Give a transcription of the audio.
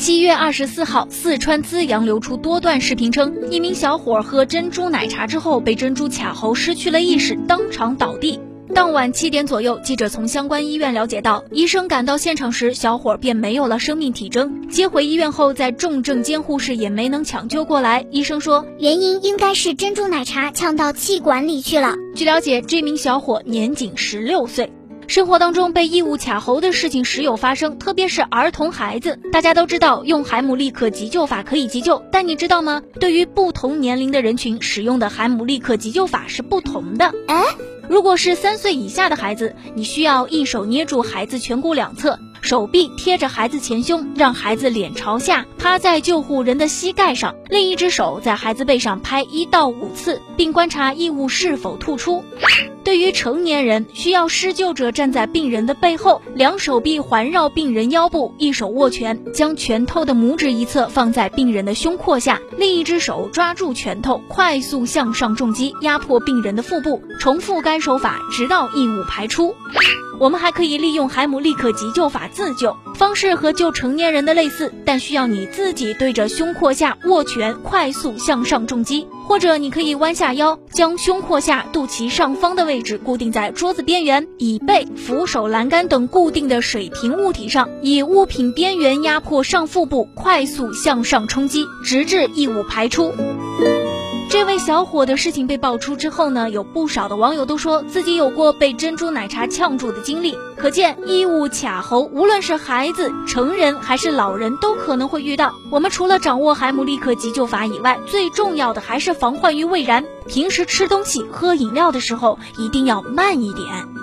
七月二十四号，四川资阳流出多段视频，称一名小伙喝珍珠奶茶之后被珍珠卡喉，失去了意识，当场倒地。当晚七点左右，记者从相关医院了解到，医生赶到现场时，小伙便没有了生命体征。接回医院后，在重症监护室也没能抢救过来。医生说，原因应该是珍珠奶茶呛到气管里去了。据了解，这名小伙年仅十六岁。生活当中被异物卡喉的事情时有发生，特别是儿童孩子。大家都知道用海姆立克急救法可以急救，但你知道吗？对于不同年龄的人群使用的海姆立克急救法是不同的。哎，如果是三岁以下的孩子，你需要一手捏住孩子颧骨两侧。手臂贴着孩子前胸，让孩子脸朝下趴在救护人的膝盖上，另一只手在孩子背上拍一到五次，并观察异物是否吐出。对于成年人，需要施救者站在病人的背后，两手臂环绕病人腰部，一手握拳，将拳头的拇指一侧放在病人的胸廓下，另一只手抓住拳头，快速向上重击，压迫病人的腹部，重复该手法直到异物排出。我们还可以利用海姆立克急救法自救，方式和救成年人的类似，但需要你自己对着胸廓下握拳，快速向上重击，或者你可以弯下腰，将胸廓下肚脐上方的位置固定在桌子边缘、椅背、扶手栏杆等固定的水平物体上，以物品边缘压迫上腹部，快速向上冲击，直至异物排出。这位小伙的事情被爆出之后呢，有不少的网友都说自己有过被珍珠奶茶呛住的经历。可见异物卡喉，无论是孩子、成人还是老人，都可能会遇到。我们除了掌握海姆立克急救法以外，最重要的还是防患于未然。平时吃东西、喝饮料的时候，一定要慢一点。